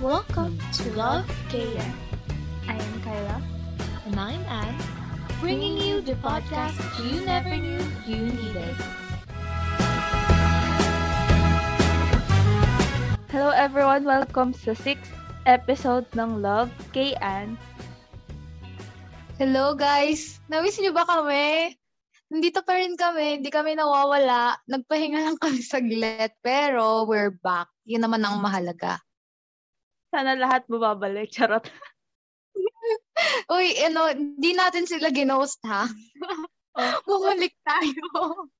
Welcome to Love KM. I am Kyla. And I'm Anne, bringing you the podcast you never knew you needed. Hello everyone, welcome sa 6th episode ng Love kay Anne. Hello guys! Namiss niyo ba kami? Nandito pa rin kami, hindi kami nawawala. Nagpahinga lang kami saglit, pero we're back. Yun naman ang mahalaga. Sana lahat bumabalik. Charot. Uy, ano, hindi natin sila ginost ha. Bumalik tayo.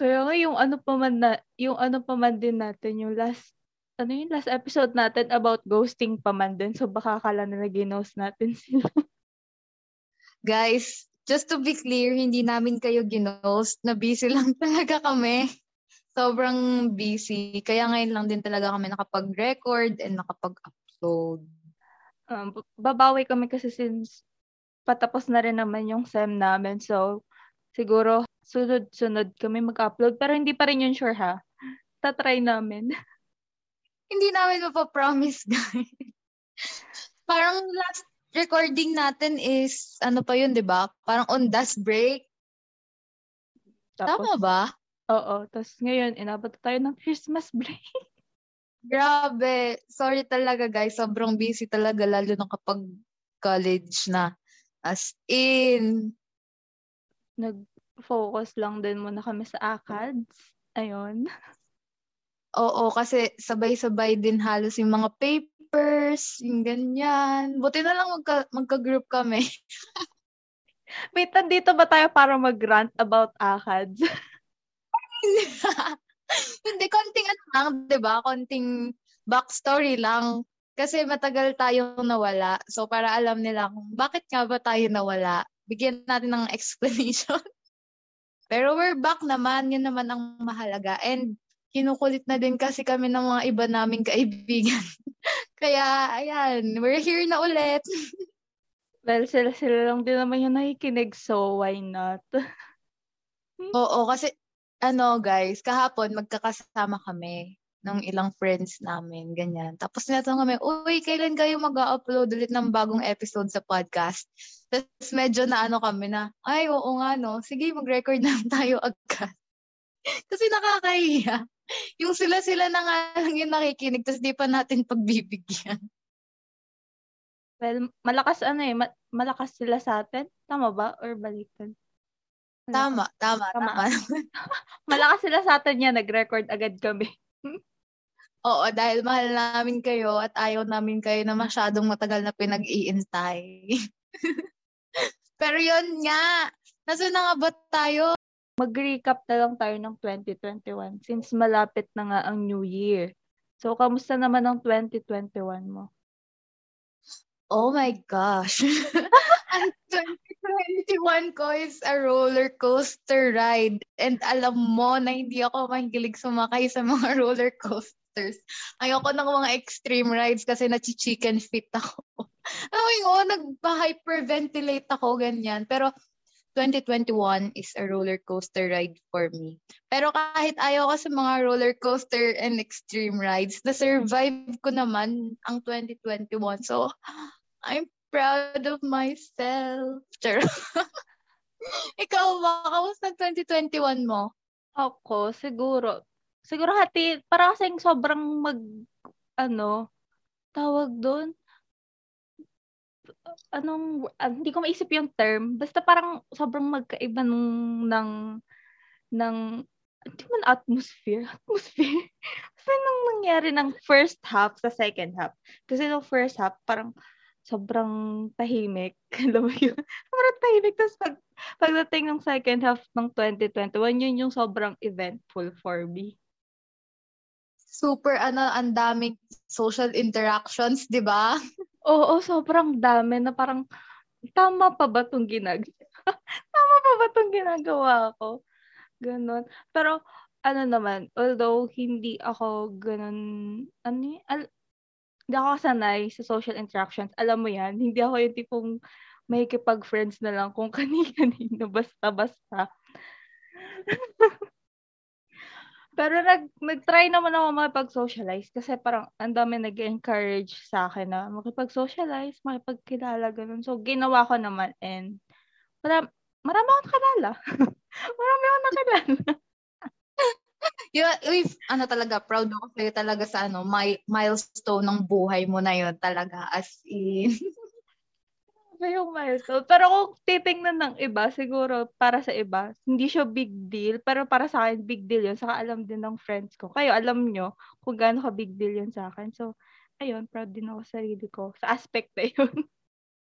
Kaya nga yung ano pa man na, yung ano pa man din natin, yung last, ano yung last episode natin about ghosting pa man din. So baka kala nila ginost natin sila. Guys, just to be clear, hindi namin kayo ginost. Na busy lang talaga kami. Sobrang busy. Kaya ngayon lang din talaga kami nakapag-record and nakapag-upload. Um, babawi kami kasi since patapos na rin naman yung SEM namin. So, siguro sunod-sunod kami mag-upload. Pero hindi pa rin yun sure ha. Tatry namin. Hindi namin mapapromise, guys. Parang last recording natin is, ano pa yun, di ba? Parang on dust break. Tapos, Tama ba? Oo. Tapos ngayon, inabot tayo ng Christmas break. Grabe. Sorry talaga, guys. Sobrang busy talaga, lalo na kapag college na. As in, Nag-focus lang din muna kami sa ACADS. Ayun. oo, kasi sabay-sabay din halos yung mga papers, yung ganyan. Buti na lang magka, magka-group kami. Wait, nandito ba tayo para mag-rant about ACADS? Hindi, konting ano lang, di ba? Konting backstory lang. Kasi matagal tayong nawala. So, para alam nila kung bakit nga ba tayo nawala, bigyan natin ng explanation. Pero we're back naman. Yun naman ang mahalaga. And kinukulit na din kasi kami ng mga iba naming kaibigan. Kaya, ayan, we're here na ulit. well, sila-sila lang din naman yung nakikinig, so why not? Oo, kasi ano guys, kahapon magkakasama kami ng ilang friends namin, ganyan. Tapos tinatanong kami, uy, kailan kayo mag-upload ulit ng bagong episode sa podcast? Tapos medyo na ano kami na, ay, oo nga no, sige, mag-record na tayo agad. Kasi nakakahiya. Yung sila-sila na nga lang yung nakikinig, tapos di pa natin pagbibigyan. Well, malakas ano eh, ma- malakas sila sa atin. Tama ba? Or baliktad? Tama, tama, Tama. tama. Malakas sila sa atin yan, nag-record agad kami. Oo, dahil mahal namin kayo at ayaw namin kayo na masyadong matagal na pinag-iintay. Pero yun nga, nasa na nga ba tayo? Mag-recap na lang tayo ng 2021 since malapit na nga ang New Year. So, kamusta naman ang 2021 mo? Oh my gosh. ang 2021 ko is a roller coaster ride. And alam mo na hindi ako mahilig sumakay sa mga roller coasters. Ayoko ng mga extreme rides kasi nachi-chicken fit ako. Alam mo yun, nagpa-hyperventilate ako, ganyan. Pero 2021 is a roller coaster ride for me. Pero kahit ayaw ko sa mga roller coaster and extreme rides, na-survive ko naman ang 2021. So, I'm proud of myself. Ikaw ba? Kamusta 2021 mo? Ako, siguro, siguro hati, para kasing sobrang mag, ano, tawag doon, anong, ah, hindi ko maisip yung term, basta parang sobrang magkaiba nung, ng, ng, hindi man atmosphere, atmosphere, basta nung nangyari ng first half sa second half. Kasi nung first half, parang, sobrang tahimik. Alam mo yun? Sobrang tahimik. Tapos pag, pagdating ng second half ng 2021, yun yung sobrang eventful for me. Super, ano, ang daming social interactions, di ba? Oo, sobrang dami na parang, tama pa ba itong ginagawa? tama pa ba itong ginagawa ko? Ganon. Pero, ano naman, although hindi ako ganon, ano yun? Al- hindi ako sanay sa social interactions. Alam mo yan, hindi ako yung tipong makikipag-friends na lang kung kani-kanino, basta-basta. Pero nag, nag-try naman ako makipag-socialize kasi parang ang dami nag-encourage sa akin na makipag-socialize, makipagkilala, ganun. So, ginawa ko naman and wala, marami akong nakilala. marami akong nakilala. Yeah, if, ano talaga, proud ako sa'yo talaga sa ano, my, milestone ng buhay mo na yun talaga. As in. Iba yung milestone. Pero kung titingnan ng iba, siguro para sa iba, hindi siya big deal. Pero para sa akin, big deal yun. Saka alam din ng friends ko. Kayo, alam nyo kung gaano ka big deal yun sa akin. So, ayun, proud din ako sa sarili ko. Sa aspect na yun.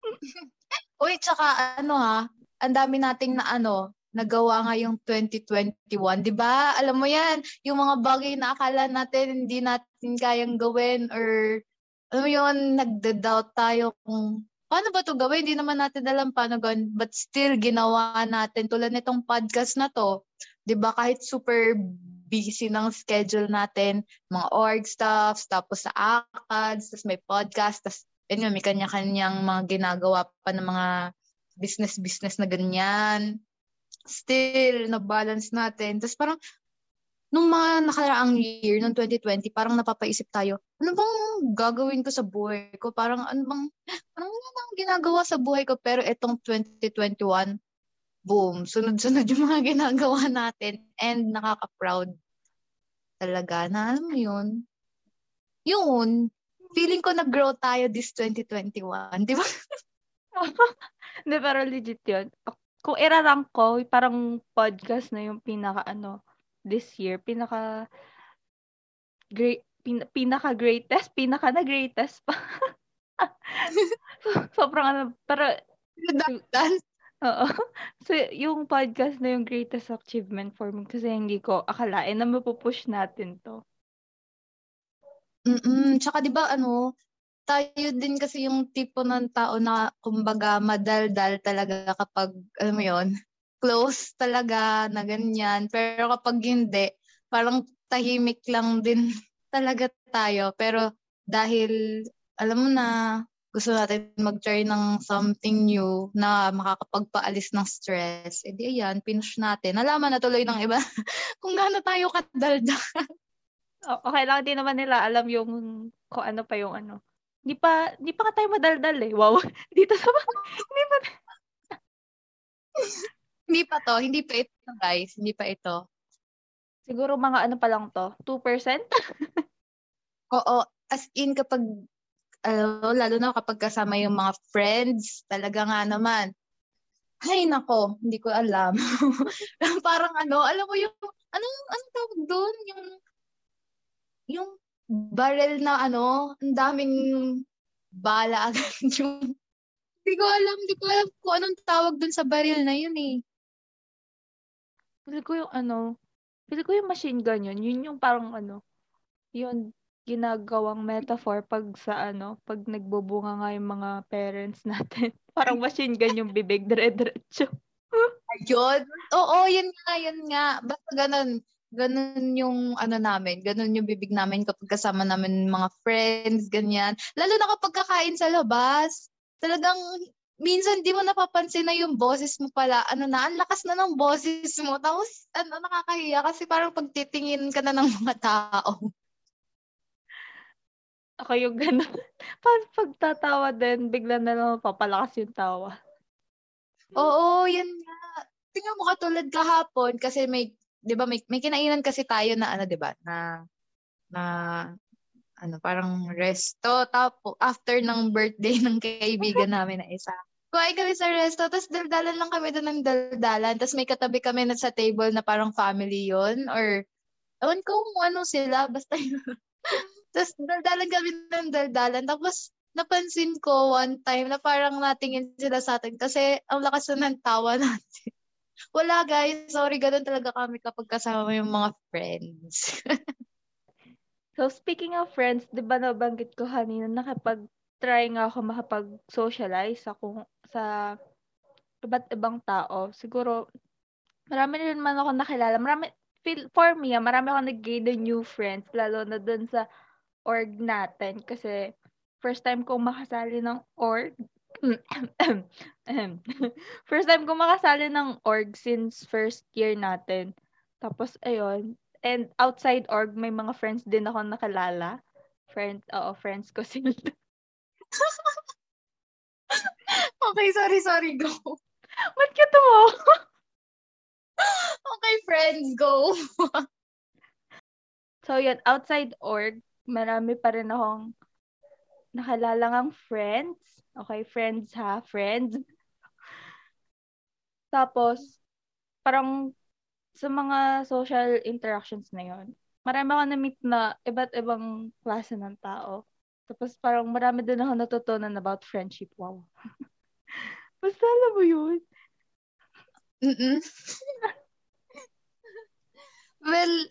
Uy, tsaka ano ha, ang dami nating na ano, nagawa ngayong 2021, 'di ba? Alam mo 'yan, yung mga bagay na akala natin hindi natin kayang gawin or alam mo 'yun, nagda-doubt tayo kung paano ba 'to gawin? Hindi naman natin alam paano gawin, but still ginawa natin tulad nitong podcast na 'to. 'Di ba? Kahit super busy ng schedule natin, mga org stuffs, tapos sa ACADS, tapos may podcast, tapos yun, may kanya-kanyang mga ginagawa pa ng mga business-business na ganyan still, na-balance natin. Tapos parang, nung mga nakaraang year, nung 2020, parang napapaisip tayo, ano bang gagawin ko sa buhay ko? Parang, ano bang, parang wala nang ginagawa sa buhay ko. Pero itong 2021, boom, sunod-sunod yung mga ginagawa natin. And nakaka-proud talaga na, alam mo yun, yun, feeling ko nag-grow tayo this 2021. Di ba? Hindi, pero legit yun kung irarank ko, parang podcast na yung pinaka ano this year, pinaka great pin, pinaka greatest, pinaka na greatest pa. Sobrang ano, pero dance. Oo. So, yung podcast na yung greatest achievement for me kasi hindi ko akalain na mapupush natin to. Mm-mm. Tsaka di ba ano, tayo din kasi yung tipo ng tao na kumbaga madaldal talaga kapag, alam mo yon close talaga na ganyan. Pero kapag hindi, parang tahimik lang din talaga tayo. Pero dahil, alam mo na, gusto natin mag-try ng something new na makakapagpaalis ng stress, edi eh ayan, pinush natin. Nalaman na tuloy ng iba kung gaano tayo kadaldal. okay lang din naman nila alam yung kung ano pa yung ano hindi pa, hindi pa nga tayo madaldal eh. Wow. Dito sa hindi pa. hindi pa to. Hindi pa ito, guys. Hindi pa ito. Siguro mga ano pa lang to? 2%? Oo. As in, kapag, ano, lalo na kapag kasama yung mga friends, talaga nga naman, ay nako, hindi ko alam. Parang ano, alam mo yung, anong, anong tawag doon? Yung, yung barrel na ano, ang daming bala agad yung hindi ko alam, hindi ko alam kung anong tawag dun sa baril na yun eh. Pili ko yung ano, pili ko yung machine gun yun. Yun yung parang ano, yun ginagawang metaphor pag sa ano, pag nagbubunga nga yung mga parents natin. parang machine gun yung bibig, dire-diretso. Ayun. Oo, yun nga, yun nga. Basta ganun ganun yung ano namin, ganun yung bibig namin kapag kasama namin mga friends, ganyan. Lalo na kapag kakain sa labas, talagang minsan di mo napapansin na yung boses mo pala, ano na, ang lakas na ng boses mo. Tapos, ano, nakakahiya kasi parang pagtitingin ka na ng mga tao. Ako yung gano'n. Pag pagtatawa din, bigla na lang papalakas yung tawa. Oo, yan nga. Tingnan mo katulad kahapon kasi may 'di ba may may kinainan kasi tayo na ano 'di ba na na ano parang resto tapos after ng birthday ng kaibigan namin na isa. Kumain kami sa resto, tapos daldalan lang kami doon ng daldalan. Tapos may katabi kami na sa table na parang family yon or ewan ko kung ano sila, basta yun. tapos daldalan kami ng daldalan. Tapos napansin ko one time na parang natingin sila sa atin kasi ang lakas na ng tawa natin. Wala guys, sorry, ganun talaga kami kapag kasama yung mga friends. so speaking of friends, di ba nabanggit ko kanina nakapag-try nga ako makapag-socialize ako sa iba't ibang tao. Siguro, marami rin man ako nakilala. Marami, feel, for me, ah, marami ako nag-gain new friends, lalo na dun sa org natin. Kasi, first time kong makasali ng org, first time ko makasali ng org since first year natin. Tapos, ayun. And outside org, may mga friends din ako nakalala. Friend, oo, friends ko sila. Okay, sorry, sorry, go. Ba't ka tumawa? Okay, friends, go. So, yun, outside org, marami pa rin akong nakalala ngang friends. Okay, friends ha, friends. Tapos, parang sa mga social interactions na yon marami ako na-meet na iba't ibang klase ng tao. Tapos parang marami din ako natutunan about friendship. Wow. Basta alam mo yun. Well,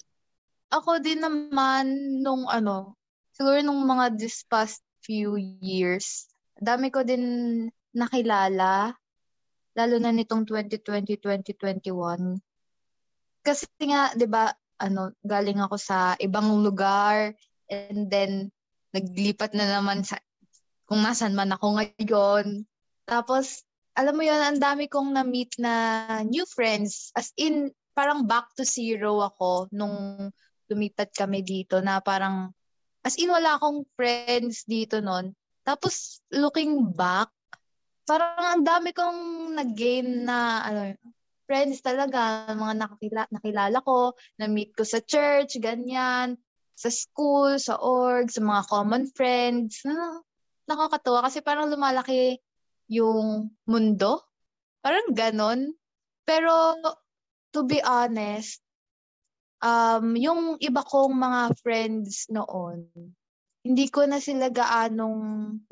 ako din naman nung ano, siguro nung mga this past few years, dami ko din nakilala, lalo na nitong 2020-2021. Kasi nga, di ba, ano, galing ako sa ibang lugar, and then, naglipat na naman sa, kung nasan man ako ngayon. Tapos, alam mo yun, ang dami kong na-meet na new friends. As in, parang back to zero ako nung lumipat kami dito na parang, as in wala akong friends dito nun. Tapos, looking back, parang ang dami kong nag-gain na, ano, friends talaga, mga nakakila, nakilala ko, na-meet ko sa church, ganyan, sa school, sa org, sa mga common friends. Na, nakakatuwa kasi parang lumalaki yung mundo. Parang ganon. Pero, to be honest, um, yung iba kong mga friends noon, hindi ko na sila gaanong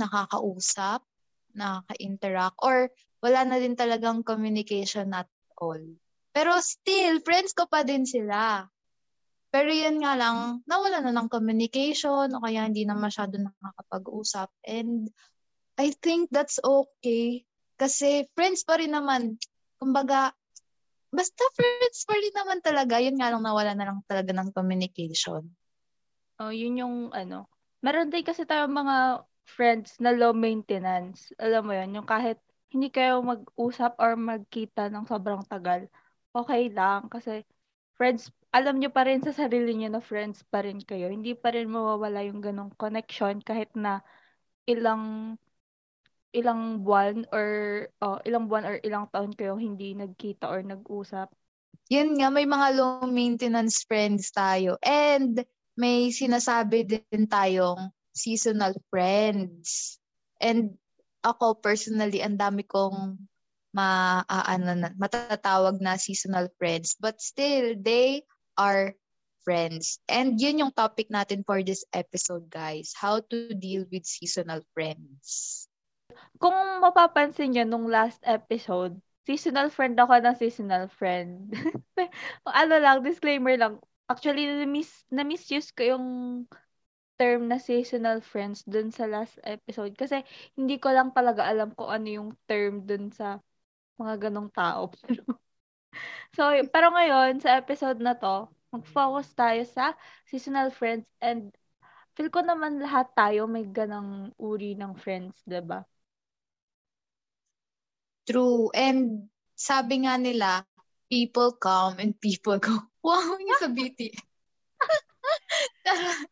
nakakausap, nakaka-interact, or wala na din talagang communication at all. Pero still, friends ko pa din sila. Pero yun nga lang, nawala na ng communication o kaya hindi na masyado nakakapag-usap. And I think that's okay. Kasi friends pa rin naman. Kumbaga, basta friends pa rin naman talaga. Yun nga lang nawala na lang talaga ng communication. Oh, yun yung ano. Meron din kasi tayo mga friends na low maintenance. Alam mo yun, yung kahit hindi kayo mag-usap or magkita ng sobrang tagal, okay lang. Kasi friends, alam nyo pa rin sa sarili nyo na friends pa rin kayo. Hindi pa rin mawawala yung ganong connection kahit na ilang ilang buwan or oh, ilang buwan or ilang taon kayo hindi nagkita or nag-usap. Yun nga, may mga low maintenance friends tayo. And may sinasabi din tayong seasonal friends. And ako personally, ang dami kong ma, uh, ano, matatawag na seasonal friends. But still, they are friends. And yun yung topic natin for this episode, guys. How to deal with seasonal friends kung mapapansin niyo nung last episode, seasonal friend ako ng seasonal friend. ano lang, disclaimer lang. Actually, na-miss, na-misuse ko yung term na seasonal friends dun sa last episode. Kasi hindi ko lang talaga alam kung ano yung term dun sa mga ganong tao. so, pero ngayon, sa episode na to, mag-focus tayo sa seasonal friends and feel ko naman lahat tayo may ganang uri ng friends, ba? True. And sabi nga nila, people come and people go. Wow, yung sa BT.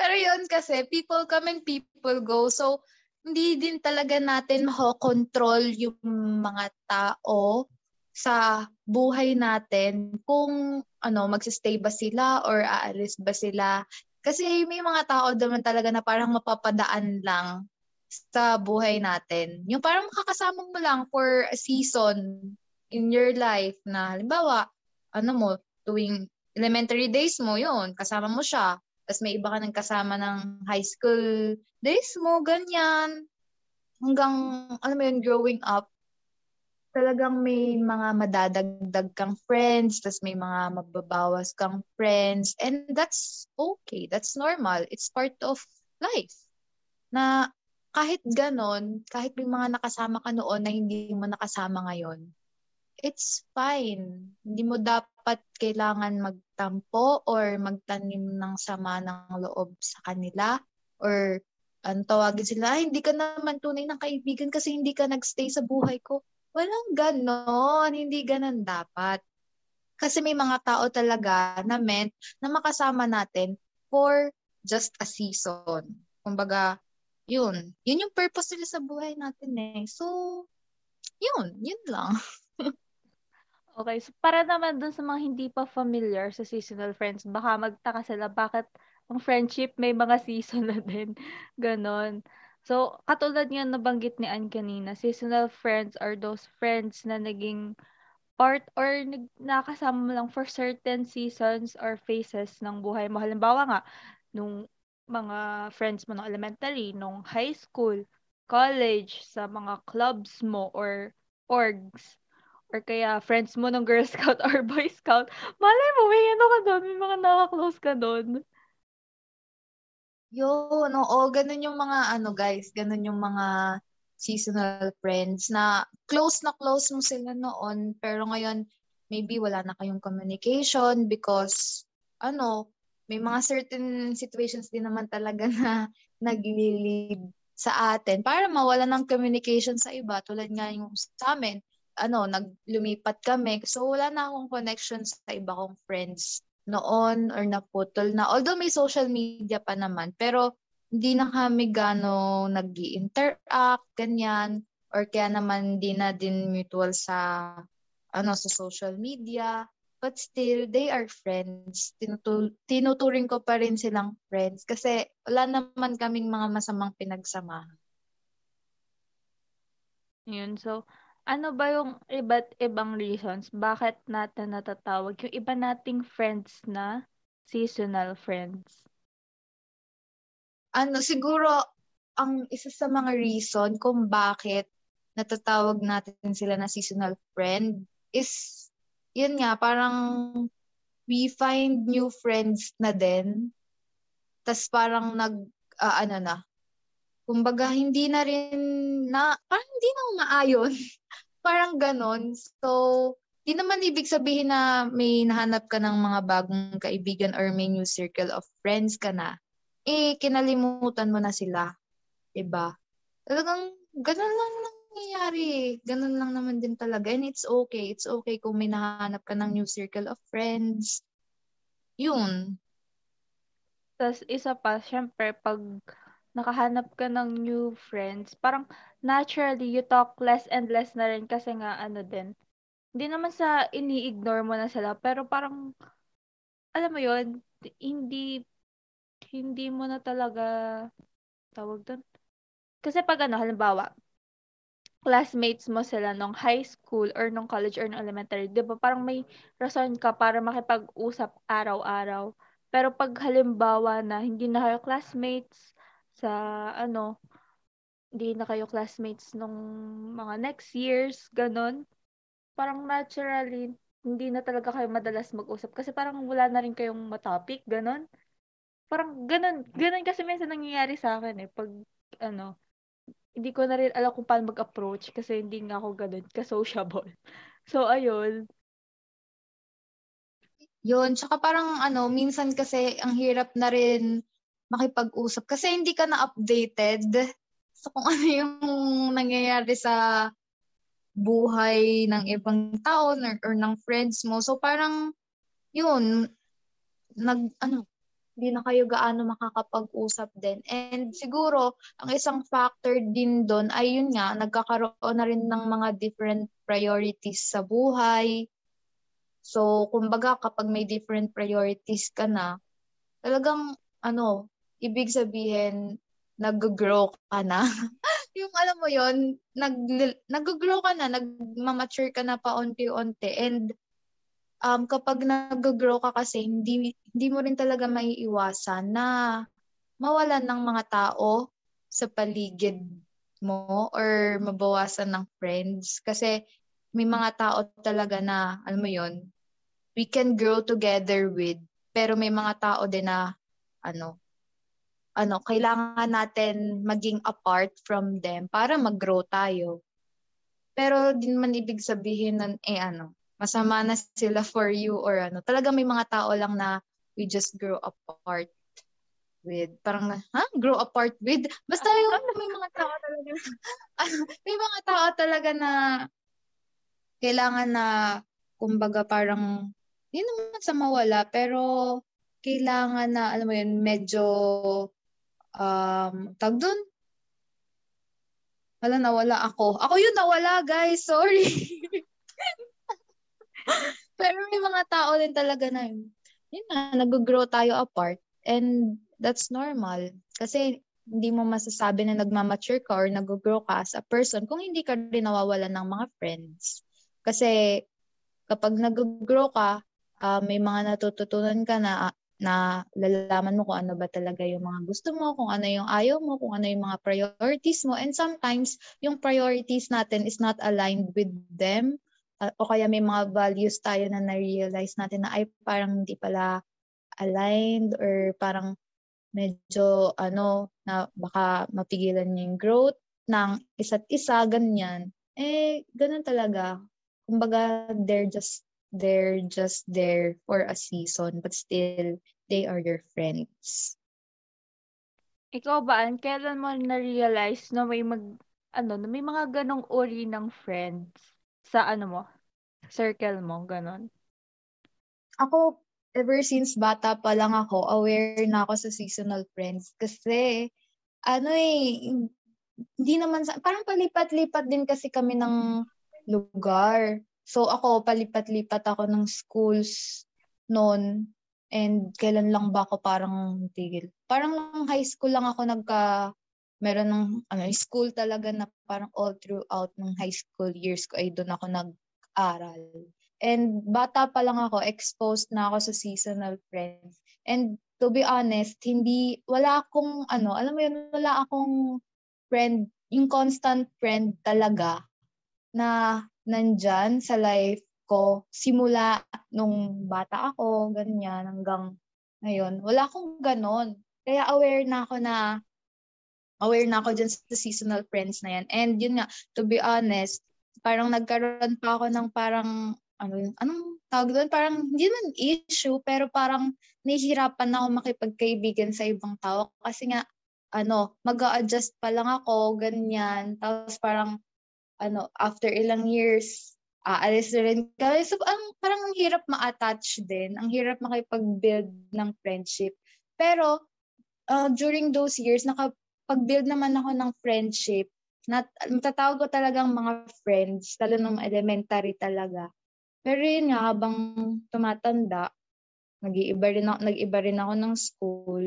Pero yun kasi, people come and people go. So, hindi din talaga natin makokontrol yung mga tao sa buhay natin kung ano magsistay ba sila or aalis ba sila kasi may mga tao naman talaga na parang mapapadaan lang sa buhay natin. Yung parang makakasama mo lang for a season in your life na halimbawa, ano mo, tuwing elementary days mo, yun, kasama mo siya. Tapos may iba ka nang kasama ng high school days mo, ganyan. Hanggang, ano mo yun, growing up, talagang may mga madadagdag kang friends, tapos may mga magbabawas kang friends, and that's okay, that's normal, it's part of life. Na kahit ganon, kahit may mga nakasama ka noon na hindi mo nakasama ngayon, it's fine. Hindi mo dapat kailangan magtampo or magtanim ng sama ng loob sa kanila or ang tawagin sila, ay, hindi ka naman tunay ng kaibigan kasi hindi ka nagstay sa buhay ko. Walang ganon. Hindi ganon dapat. Kasi may mga tao talaga na meant na makasama natin for just a season. Kumbaga, yun. Yun yung purpose nila sa buhay natin eh. So, yun. Yun lang. Okay, so para naman dun sa mga hindi pa familiar sa seasonal friends, baka magtaka sila bakit ang friendship may mga season na din. Ganon. So, katulad nga nabanggit ni Ann kanina, seasonal friends are those friends na naging part or nag, nakasama lang for certain seasons or phases ng buhay mo. Halimbawa nga, nung mga friends mo ng elementary, nung high school, college, sa mga clubs mo or orgs or kaya friends mo ng Girl Scout or Boy Scout, malay mo, may ano ka doon, may mga nakaklose ka doon. Yun, oo, ganun yung mga ano guys, ganun yung mga seasonal friends na close na close mo sila noon, pero ngayon maybe wala na kayong communication because ano, may mga certain situations din naman talaga na nagli-lead sa atin para mawala ng communication sa iba tulad nga yung sa amin ano, naglumipat kami. So, wala na akong connection sa iba kong friends noon or naputol na. Although may social media pa naman, pero hindi na kami gano nag interact ganyan. Or kaya naman hindi na din mutual sa ano sa social media. But still, they are friends. Tinutul- tinuturing ko pa rin silang friends kasi wala naman kaming mga masamang pinagsamahan. Yun, so, ano ba yung iba't ibang reasons bakit natin natatawag yung iba nating friends na seasonal friends? Ano, siguro, ang isa sa mga reason kung bakit natatawag natin sila na seasonal friend is, yun nga, parang we find new friends na din. Tapos parang nag, uh, ano na, kumbaga hindi na rin na, parang hindi na umaayon. parang ganon. So, di naman ibig sabihin na may nahanap ka ng mga bagong kaibigan or may new circle of friends ka na. Eh, kinalimutan mo na sila. Diba? Talagang ganon lang nangyayari. Ganon lang naman din talaga. And it's okay. It's okay kung may nahanap ka ng new circle of friends. Yun. Tapos isa pa, syempre, pag nakahanap ka ng new friends, parang naturally you talk less and less na rin kasi nga ano din. Hindi naman sa ini-ignore mo na sila, pero parang alam mo yon hindi hindi mo na talaga tawag doon. Kasi pag ano, halimbawa, classmates mo sila nung high school or nung college or nung elementary, 'di ba? Parang may rason ka para makipag-usap araw-araw. Pero pag halimbawa na hindi na kayo classmates, sa ano, hindi na kayo classmates nung mga next years, ganun. Parang naturally, hindi na talaga kayo madalas mag-usap kasi parang wala na rin kayong matopic, ganun. Parang ganun, ganun kasi minsan nangyayari sa akin eh, pag ano, hindi ko na rin alam kung paano mag-approach kasi hindi nga ako ganun, ka-sociable. So, ayun. Yun, tsaka parang ano, minsan kasi ang hirap na rin makipag-usap kasi hindi ka na updated sa kung ano yung nangyayari sa buhay ng ibang tao or, or ng friends mo. So parang yun, nag ano, hindi na kayo gaano makakapag-usap din. And siguro, ang isang factor din doon ay yun nga, nagkakaroon na rin ng mga different priorities sa buhay. So, kumbaga, kapag may different priorities ka na, talagang, ano, ibig sabihin, nag-grow ka na. yung alam mo yon nag, nag-grow ka na, nag-mature ka na paunti-unti. And um, kapag nag-grow ka kasi, hindi, hindi mo rin talaga maiiwasan na mawalan ng mga tao sa paligid mo or mabawasan ng friends. Kasi may mga tao talaga na, alam mo yon we can grow together with, pero may mga tao din na, ano, ano, kailangan natin maging apart from them para mag-grow tayo. Pero din man ibig sabihin na, eh ano, masama na sila for you or ano. Talaga may mga tao lang na we just grow apart with. Parang, ha? Grow apart with? Basta yung may mga tao talaga may mga tao talaga na kailangan na kumbaga parang hindi naman sa mawala, pero kailangan na, alam mo yun, medyo, um, tag doon, wala, nawala ako. Ako yun, nawala, guys. Sorry. pero may mga tao din talaga na yun. Yun na, nag-grow tayo apart. And that's normal. Kasi hindi mo masasabi na nagmamature ka or nag-grow ka as a person kung hindi ka rin nawawalan ng mga friends. Kasi kapag nag-grow ka, uh, may mga natututunan ka na na lalaman mo kung ano ba talaga yung mga gusto mo, kung ano yung ayaw mo, kung ano yung mga priorities mo. And sometimes, yung priorities natin is not aligned with them. Uh, o kaya may mga values tayo na na-realize natin na ay parang hindi pala aligned or parang medyo ano na baka mapigilan yung growth ng isa't isa, ganyan. Eh, ganun talaga. Kumbaga, they're just they're just there for a season, but still, they are your friends. Ikaw ba, An, kailan mo na-realize na may mag, ano, na may mga ganong uri ng friends sa ano mo, circle mo, ganon? Ako, ever since bata pa lang ako, aware na ako sa seasonal friends. Kasi, ano eh, hindi naman, sa, parang palipat-lipat din kasi kami ng lugar. So ako, palipat-lipat ako ng schools noon. And kailan lang ba ako parang tigil? Parang high school lang ako nagka, meron ng ano, school talaga na parang all throughout ng high school years ko ay doon ako nag-aral. And bata pa lang ako, exposed na ako sa seasonal friends. And to be honest, hindi, wala akong, ano, alam mo yun, wala akong friend, yung constant friend talaga na nandyan sa life ko simula nung bata ako, ganyan, hanggang ngayon. Wala akong ganon. Kaya aware na ako na aware na ako dyan sa seasonal friends na yan. And yun nga, to be honest, parang nagkaroon pa ako ng parang, ano anong tawag doon? Parang, hindi man issue, pero parang nahihirapan na ako makipagkaibigan sa ibang tao. Kasi nga, ano, mag adjust pa lang ako, ganyan. Tapos parang, ano, after ilang years, aalis na rin kami. So, ang, parang ang hirap ma-attach din. Ang hirap makipag-build ng friendship. Pero, uh, during those years, nakapag-build naman ako ng friendship. Nat, matatawag ko talagang mga friends, lalo nung elementary talaga. Pero yun nga, habang tumatanda, nag-iiba rin ako, nag-iba rin ako ng school.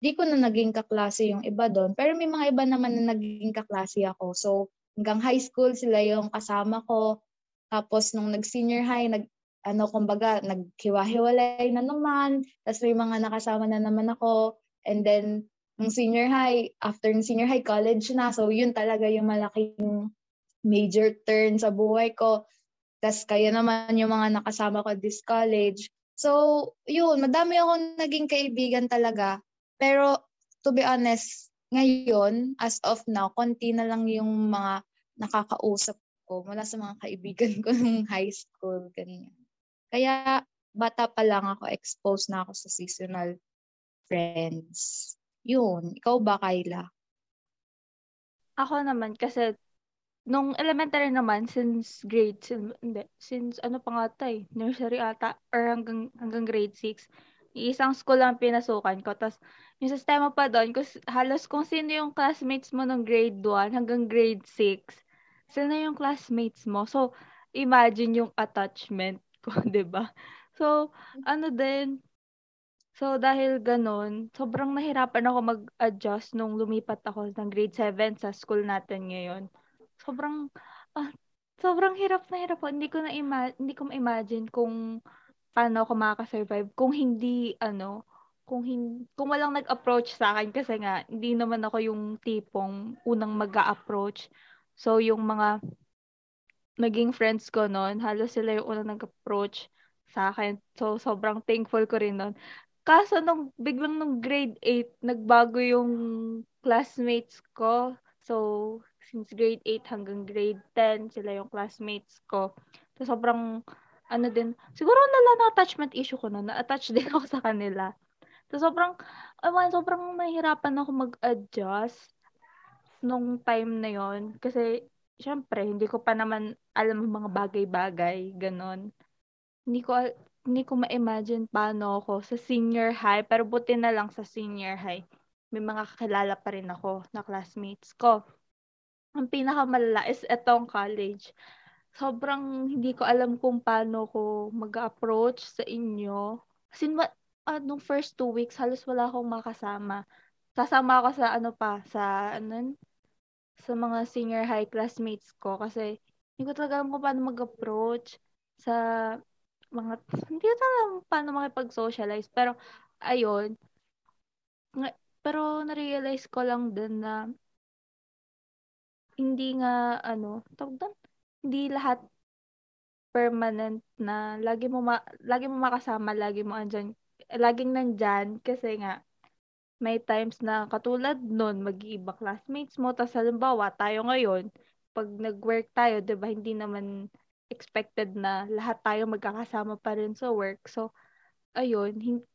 Di ko na naging kaklase yung iba doon. Pero may mga iba naman na naging kaklase ako. So, hanggang high school sila yung kasama ko. Tapos nung nag-senior high, nag ano kumbaga naghiwa-hiwalay na naman. Tapos may mga nakasama na naman ako. And then nung senior high, after ng senior high, college na. So yun talaga yung malaking major turn sa buhay ko. Tapos kayo naman yung mga nakasama ko this college. So, yun, madami akong naging kaibigan talaga. Pero, to be honest, ngayon, as of now, konti na lang yung mga nakakausap ko mula sa mga kaibigan ko nung high school, ganyan. Kaya, bata pa lang ako, exposed na ako sa seasonal friends. Yun. Ikaw ba, Kyla? Ako naman, kasi nung elementary naman, since grade, since, hindi, since ano pa nga ata eh, nursery ata, or hanggang, hanggang grade 6, isang school lang pinasukan ko. Tapos, yung sistema pa doon, kus, halos kung sino yung classmates mo ng grade 1 hanggang grade 6, sino yung classmates mo. So, imagine yung attachment ko, ba diba? So, ano din, so dahil ganun, sobrang nahirapan ako mag-adjust nung lumipat ako ng grade 7 sa school natin ngayon. Sobrang, ah, sobrang hirap na hirap Hindi ko na ima- hindi ko ma-imagine kung paano ako makaka-survive kung hindi, ano, kung hin- kung walang nag-approach sa akin kasi nga hindi naman ako yung tipong unang mag-approach. So yung mga naging friends ko noon, halos sila yung unang nag-approach sa akin. So sobrang thankful ko rin noon. Kaso nung biglang nung grade 8, nagbago yung classmates ko. So since grade 8 hanggang grade 10, sila yung classmates ko. So sobrang ano din, siguro na attachment issue ko noon, na-attach din ako sa kanila. So, sobrang, ewan, sobrang nahihirapan ako mag-adjust nung time na yon Kasi, syempre, hindi ko pa naman alam ang mga bagay-bagay, ganon. Hindi ko, hindi ko ma-imagine paano ako sa senior high, pero buti na lang sa senior high. May mga kakilala pa rin ako na classmates ko. Ang pinakamalala is etong college. Sobrang hindi ko alam kung paano ko mag-approach sa inyo. Kasi uh, nung first two weeks, halos wala akong makasama. Sasama ako sa ano pa, sa ano, sa mga senior high classmates ko kasi hindi ko talaga alam kung paano mag-approach sa mga, hindi ko alam paano makipag-socialize. Pero, ayun. Pero, na-realize ko lang din na hindi nga, ano, tawag hindi lahat permanent na. Lagi mo ma, lagi mo makasama, lagi mo andyan, laging nandyan kasi nga may times na katulad nun, mag-iiba classmates mo, tapos halimbawa, tayo ngayon, pag nag-work tayo, di ba, hindi naman expected na lahat tayo magkakasama pa rin sa work. So, ayun, hin-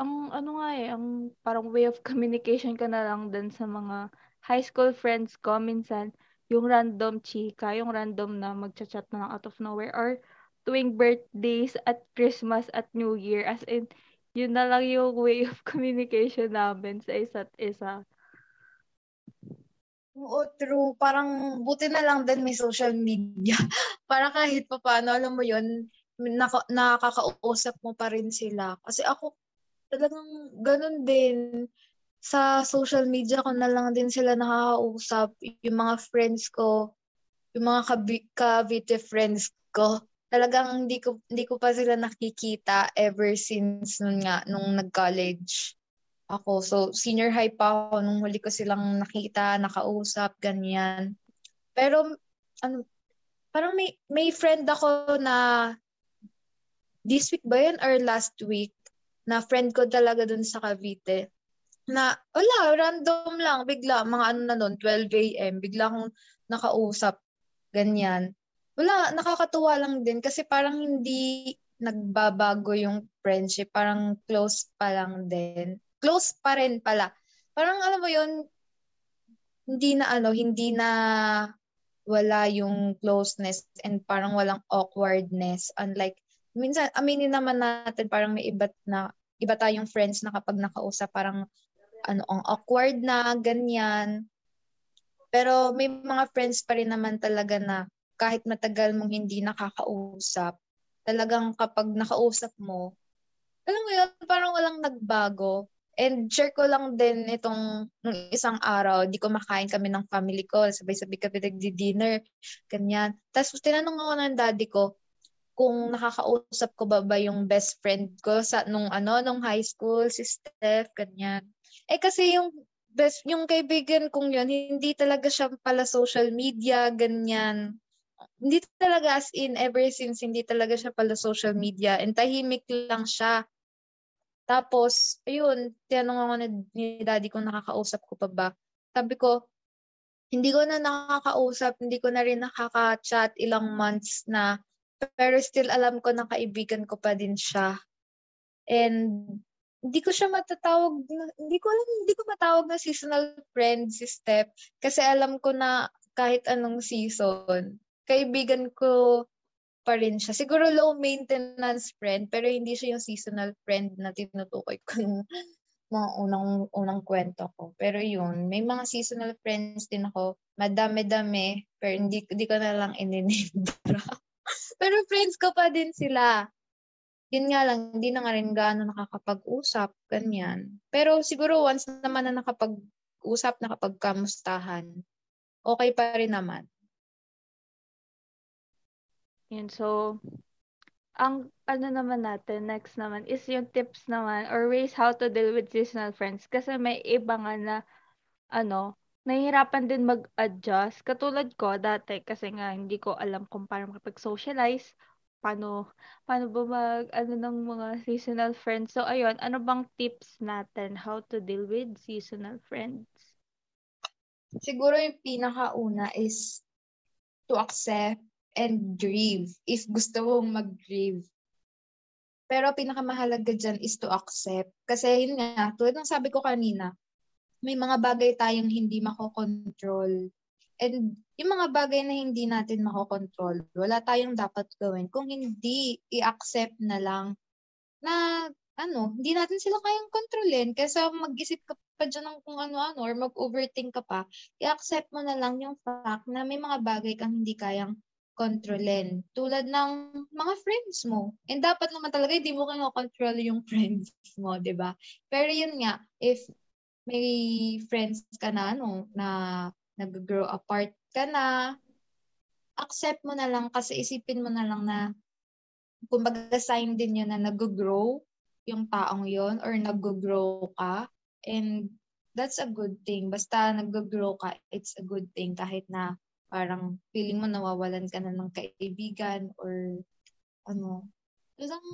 ang ano nga eh, ang parang way of communication ko na lang din sa mga high school friends ko minsan, yung random chika, yung random na magchat-chat na lang out of nowhere or tuwing birthdays at Christmas at New Year as in yun na lang yung way of communication namin sa isa't isa. Oo, true. Parang buti na lang din may social media. Para kahit pa paano, alam mo yun, naka, nakakausap mo pa rin sila. Kasi ako, talagang ganun din. Sa social media ko na lang din sila nakakausap. Yung mga friends ko, yung mga Cavite friends ko, talagang hindi ko hindi ko pa sila nakikita ever since nun nga nung nag-college ako. So, senior high pa ako nung huli ko silang nakita, nakausap, ganyan. Pero, ano, parang may, may friend ako na this week ba yun or last week na friend ko talaga dun sa Cavite na wala, random lang, bigla, mga ano na nun, 12 a.m., bigla akong nakausap, ganyan. Wala, nakakatuwa lang din kasi parang hindi nagbabago yung friendship, parang close pa lang din close pa rin pala. Parang alam mo yun, hindi na ano, hindi na wala yung closeness and parang walang awkwardness. Unlike, minsan, aminin naman natin, parang may iba na, iba tayong friends na kapag nakausap, parang ano, ang awkward na, ganyan. Pero may mga friends pa rin naman talaga na kahit matagal mong hindi nakakausap, talagang kapag nakausap mo, alam mo yun, parang walang nagbago. And share ko lang din itong nung isang araw, di ko makain kami ng family ko, sabay-sabay kami nagdi-dinner, ganyan. Tapos tinanong ako ng daddy ko kung nakakausap ko ba ba yung best friend ko sa nung ano nung high school si Steph ganyan. Eh kasi yung best yung kaibigan kong yun, hindi talaga siya pala social media ganyan. Hindi talaga as in ever since hindi talaga siya pala social media and tahimik lang siya tapos, ayun, tinanong ako ni, ni daddy kung nakakausap ko pa ba. Sabi ko, hindi ko na nakakausap, hindi ko na rin nakaka-chat ilang months na, pero still alam ko na kaibigan ko pa din siya. And hindi ko siya matatawag, hindi ko alam, hindi ko matawag na seasonal friend si Step kasi alam ko na kahit anong season, kaibigan ko pa rin siya. Siguro low maintenance friend, pero hindi siya yung seasonal friend na tinutukoy ko ng mga unang, unang kwento ko. Pero yun, may mga seasonal friends din ako. Madami-dami, pero hindi, hindi ko na lang ininibra. pero friends ko pa din sila. Yun nga lang, hindi na nga rin gaano nakakapag-usap, ganyan. Pero siguro once naman na nakapag-usap, nakapagkamustahan, okay pa rin naman. Yun, so, ang ano naman natin, next naman, is yung tips naman or ways how to deal with seasonal friends. Kasi may iba nga na, ano, nahihirapan din mag-adjust. Katulad ko dati, kasi nga hindi ko alam kung paano makipag-socialize, paano, paano ba mag, ano ng mga seasonal friends. So, ayun, ano bang tips natin how to deal with seasonal friends? Siguro yung pinakauna is to accept and grieve if gusto mong mag-grieve. Pero pinakamahalaga dyan is to accept. Kasi yun nga, tulad ng sabi ko kanina, may mga bagay tayong hindi makokontrol. And yung mga bagay na hindi natin makokontrol, wala tayong dapat gawin kung hindi i-accept na lang na ano, hindi natin sila kayang kontrolin kaysa mag-isip ka pa dyan ng kung ano-ano or mag-overthink ka pa, i-accept mo na lang yung fact na may mga bagay kang hindi kayang kontrolin. Tulad ng mga friends mo. And dapat naman talaga hindi mo kaya control yung friends mo, 'di ba? Pero yun nga, if may friends ka na ano, na nag-grow apart ka na, accept mo na lang kasi isipin mo na lang na kumbaga sign din yun na nag-grow yung taong yon or nag-grow ka. And that's a good thing. Basta nag-grow ka, it's a good thing kahit na parang feeling mo nawawalan ka na ng kaibigan or ano. Lang,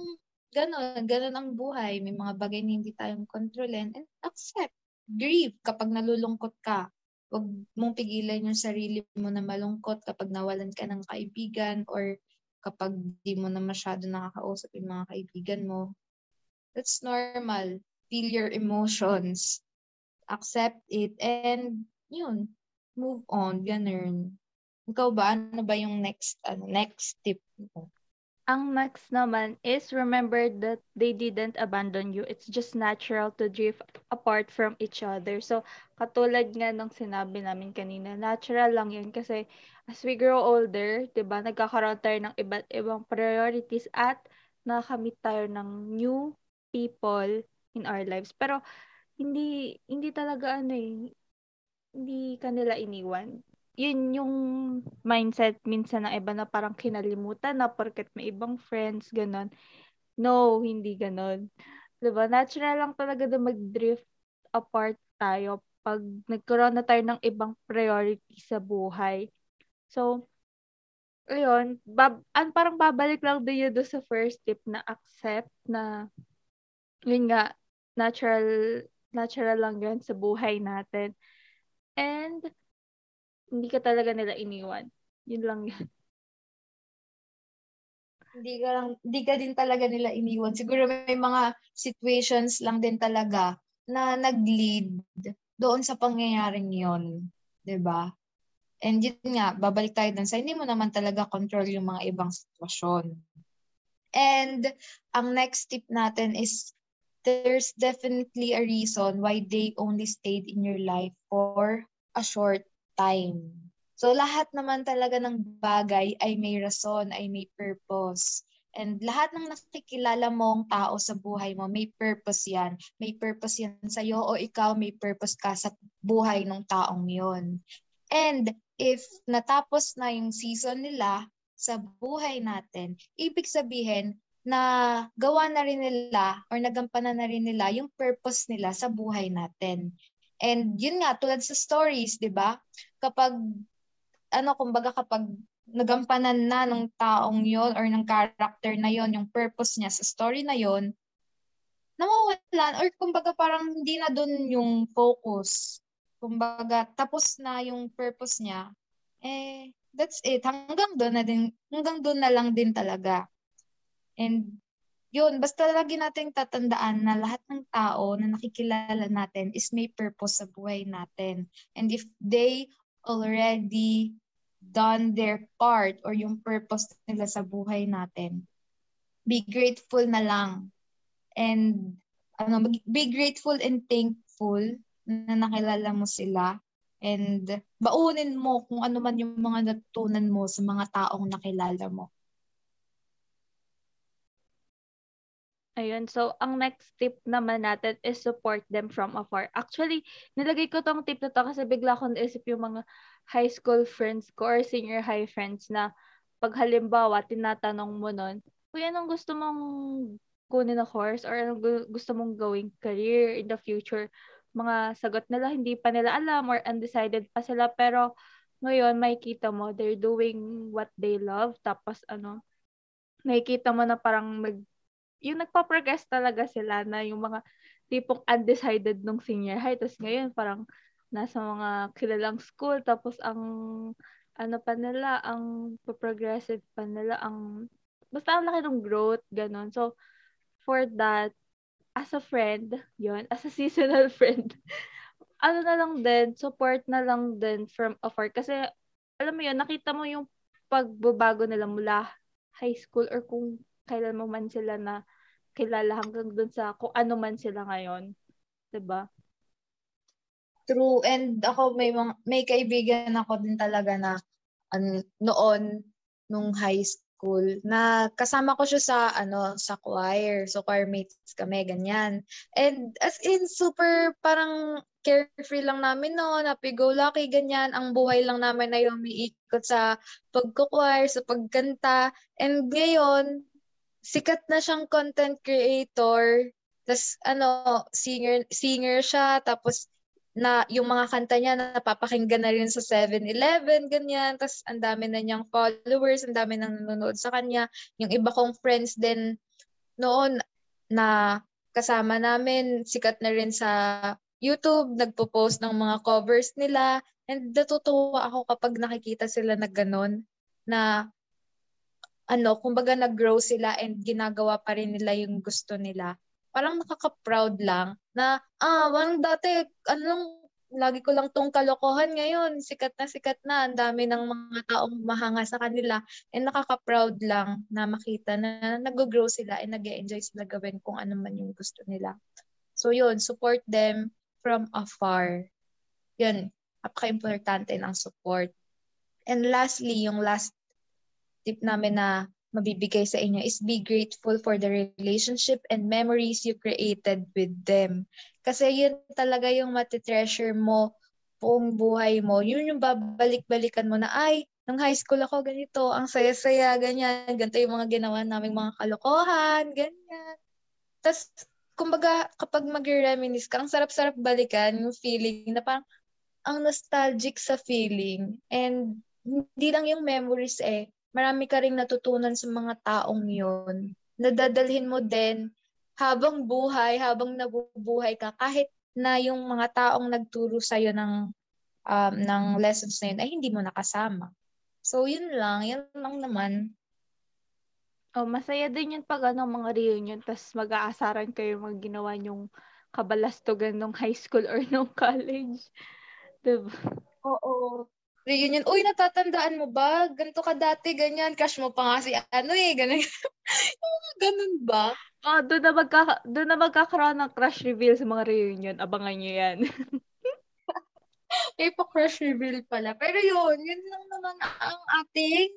gano'n, gano'n ang buhay. May mga bagay na hindi tayong kontrolin and accept. Grieve kapag nalulungkot ka. Huwag mong pigilan yung sarili mo na malungkot kapag nawalan ka ng kaibigan or kapag di mo na masyado nakakausap yung mga kaibigan mo. That's normal. Feel your emotions. Accept it. And, yun, move on. Ganun. Ikaw ba? Ano ba yung next, ano, next tip mo? Ang next naman is remember that they didn't abandon you. It's just natural to drift apart from each other. So, katulad nga nung sinabi namin kanina, natural lang yun kasi as we grow older, di ba, nagkakaroon tayo ng iba't ibang priorities at nakakamit tayo ng new people in our lives. Pero, hindi, hindi talaga ano eh, hindi kanila iniwan yun yung mindset minsan ng iba na parang kinalimutan na porket may ibang friends, ganon. No, hindi ganon. Diba? Natural lang talaga na mag-drift apart tayo pag nagkaroon na tayo ng ibang priority sa buhay. So, ayun, bab an parang babalik lang din yun sa first tip na accept na yun nga, natural natural lang yun sa buhay natin. And hindi ka talaga nila iniwan. Yun lang yan. Hindi ka lang, hindi ka din talaga nila iniwan. Siguro may mga situations lang din talaga na nag-lead doon sa pangyayaring 'di ba? And yun nga, babalik tayo dun sa hindi mo naman talaga control yung mga ibang sitwasyon. And ang next tip natin is there's definitely a reason why they only stayed in your life for a short time. So lahat naman talaga ng bagay ay may rason, ay may purpose. And lahat ng nakikilala mong tao sa buhay mo, may purpose yan. May purpose yan sa'yo o ikaw may purpose ka sa buhay ng taong yon. And if natapos na yung season nila sa buhay natin, ibig sabihin na gawa na rin nila or nagampanan na rin nila yung purpose nila sa buhay natin. And yun nga, tulad sa stories, di ba? Kapag, ano, kumbaga kapag nagampanan na ng taong yon or ng character na yon yung purpose niya sa story na yon nawawalan or kumbaga parang hindi na dun yung focus. Kumbaga, tapos na yung purpose niya, eh, that's it. Hanggang doon na din, hanggang doon na lang din talaga. And yun, basta lagi nating tatandaan na lahat ng tao na nakikilala natin is may purpose sa buhay natin. And if they already done their part or yung purpose nila sa buhay natin, be grateful na lang. And ano, be grateful and thankful na nakilala mo sila. And baunin mo kung ano man yung mga natutunan mo sa mga taong nakilala mo. Ayun. So, ang next tip naman natin is support them from afar. Actually, nilagay ko tong tip na to kasi bigla akong naisip yung mga high school friends ko or senior high friends na pag halimbawa, tinatanong mo nun, Uy, anong gusto mong kunin na course or anong gusto mong gawing career in the future? Mga sagot nila, hindi pa nila alam or undecided pa sila. Pero ngayon, makikita mo, they're doing what they love. Tapos ano, nakikita mo na parang mag yung nagpa-progress talaga sila na yung mga tipong undecided nung senior high. Tapos ngayon, parang nasa mga kilalang school. Tapos ang ano pa nila, ang progressive pa nila, ang basta ang laki ng growth, ganun. So, for that, as a friend, yon as a seasonal friend, ano na lang din, support na lang din from afar. Kasi, alam mo yun, nakita mo yung pagbabago nila mula high school or kung kailan mo man sila na kilala hanggang dun sa kung ano man sila ngayon. 'Di ba? True. And ako may may kaibigan ako din talaga na an, noon nung high school na kasama ko siya sa ano sa choir. So choir mates kami ganyan. And as in super parang carefree lang namin no, happy go lucky ganyan. Ang buhay lang namin ay umiikot sa pagko-choir, sa pagkanta. And ngayon sikat na siyang content creator. Tapos ano, singer singer siya tapos na yung mga kanta niya na napapakinggan na rin sa 7-Eleven, ganyan. Tapos ang dami na niyang followers, ang dami nang nanonood sa kanya. Yung iba kong friends din noon na kasama namin, sikat na rin sa YouTube, nagpo-post ng mga covers nila. And natutuwa ako kapag nakikita sila na ganun, na ano, kumbaga nag-grow sila and ginagawa pa rin nila yung gusto nila parang nakaka-proud lang na, ah, wang dati, anong, lagi ko lang tong kalokohan ngayon, sikat na sikat na, ang dami ng mga taong mahanga sa kanila, and nakaka-proud lang na makita na nag-grow sila and nag enjoy sila gawin kung ano man yung gusto nila. So yun, support them from afar. Yun, napaka-importante ng support. And lastly, yung last tip namin na mabibigay sa inyo is be grateful for the relationship and memories you created with them. Kasi yun talaga yung matitreasure mo buong buhay mo. Yun yung babalik-balikan mo na, ay, nung high school ako ganito, ang saya-saya, ganyan, ganito yung mga ginawa naming mga kalokohan, ganyan. Tapos, kumbaga, kapag mag-reminisce ka, ang sarap-sarap balikan yung feeling na parang, ang nostalgic sa feeling. And, hindi lang yung memories eh, marami ka ring natutunan sa mga taong yun. Nadadalhin mo din habang buhay, habang nabubuhay ka, kahit na yung mga taong nagturo sa'yo ng, um, ng lessons na yun ay hindi mo nakasama. So, yun lang. Yun lang naman. Oh, masaya din yun pag ano, mga reunion, tapos mag-aasaran kayo mag ginawa yung kabalastogan nung high school or nung college. Diba? Oo reunion, uy, natatandaan mo ba? Ganto ka dati, ganyan. Crush mo pa nga si ano eh, ganun. ganun ba? Ah, doon na, magka, doon na magkakaroon ng crush reveal sa mga reunion. Abangan nyo yan. May pa crush reveal pala. Pero yun, yun lang naman ang ating,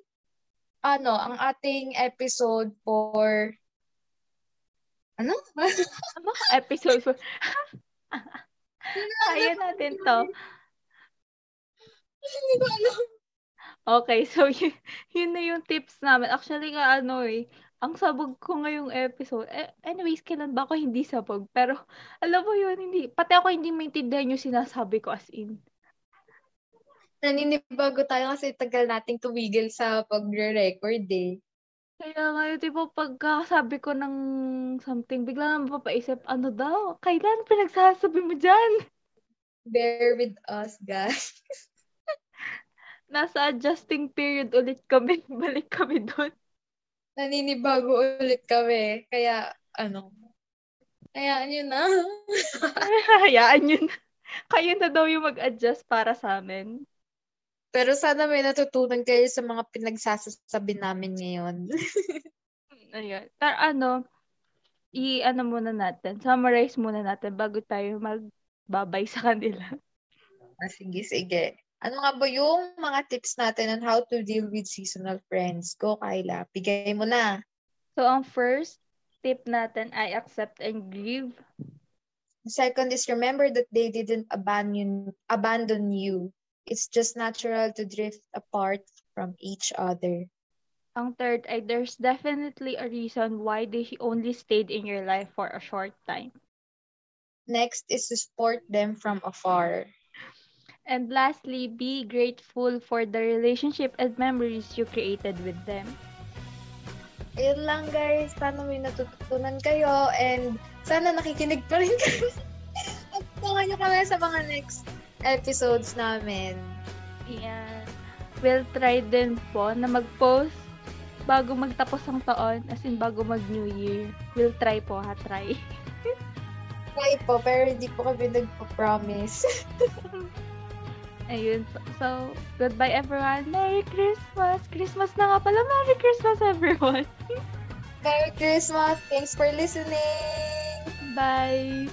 ano, ang ating episode for, ano? ano? Episode for, Kaya natin to. Hindi ko alam. Okay, so yun, yun na yung tips namin. Actually nga ano eh, ang sabog ko ngayong episode. Eh, anyways, kailan ba ako hindi sabog? Pero alam mo yun, hindi, pati ako hindi maintindihan yung sinasabi ko as in. Naninibago tayo kasi tagal nating tumigil sa pagre-record eh. Kaya ngayon, di ba, pagkasabi ko ng something, bigla na mapapaisip, ano daw? Kailan pinagsasabi mo dyan? Bear with us, guys. nasa adjusting period ulit kami. Balik kami doon. Naninibago ulit kami. Kaya, ano, hayaan nyo na. hayaan nyo na. Kayo na daw yung mag-adjust para sa amin. Pero sana may natutunan kayo sa mga pinagsasabi namin ngayon. Ayun. Pero ano, i-ano muna natin, summarize muna natin bago tayo magbabay sa kanila. Ah, sige, sige. Ano nga ba yung mga tips natin on how to deal with seasonal friends? Go, Kyla. Bigay mo na. So, ang first tip natin ay accept and grieve. Second is remember that they didn't abandon, abandon you. It's just natural to drift apart from each other. Ang third ay there's definitely a reason why they only stayed in your life for a short time. Next is to support them from afar. And lastly, be grateful for the relationship and memories you created with them. Ayun lang guys, sana may natutunan kayo and sana nakikinig pa rin kayo. At nyo kami sa mga next episodes namin. Yeah. We'll try din po na mag-post bago magtapos ang taon, as in bago mag-New Year. We'll try po ha, try. Try po, pero hindi po kami nagpa-promise. Ayun. So, so, goodbye everyone. Merry Christmas! Christmas na nga pala. Merry Christmas everyone! Merry Christmas! Thanks for listening! Bye!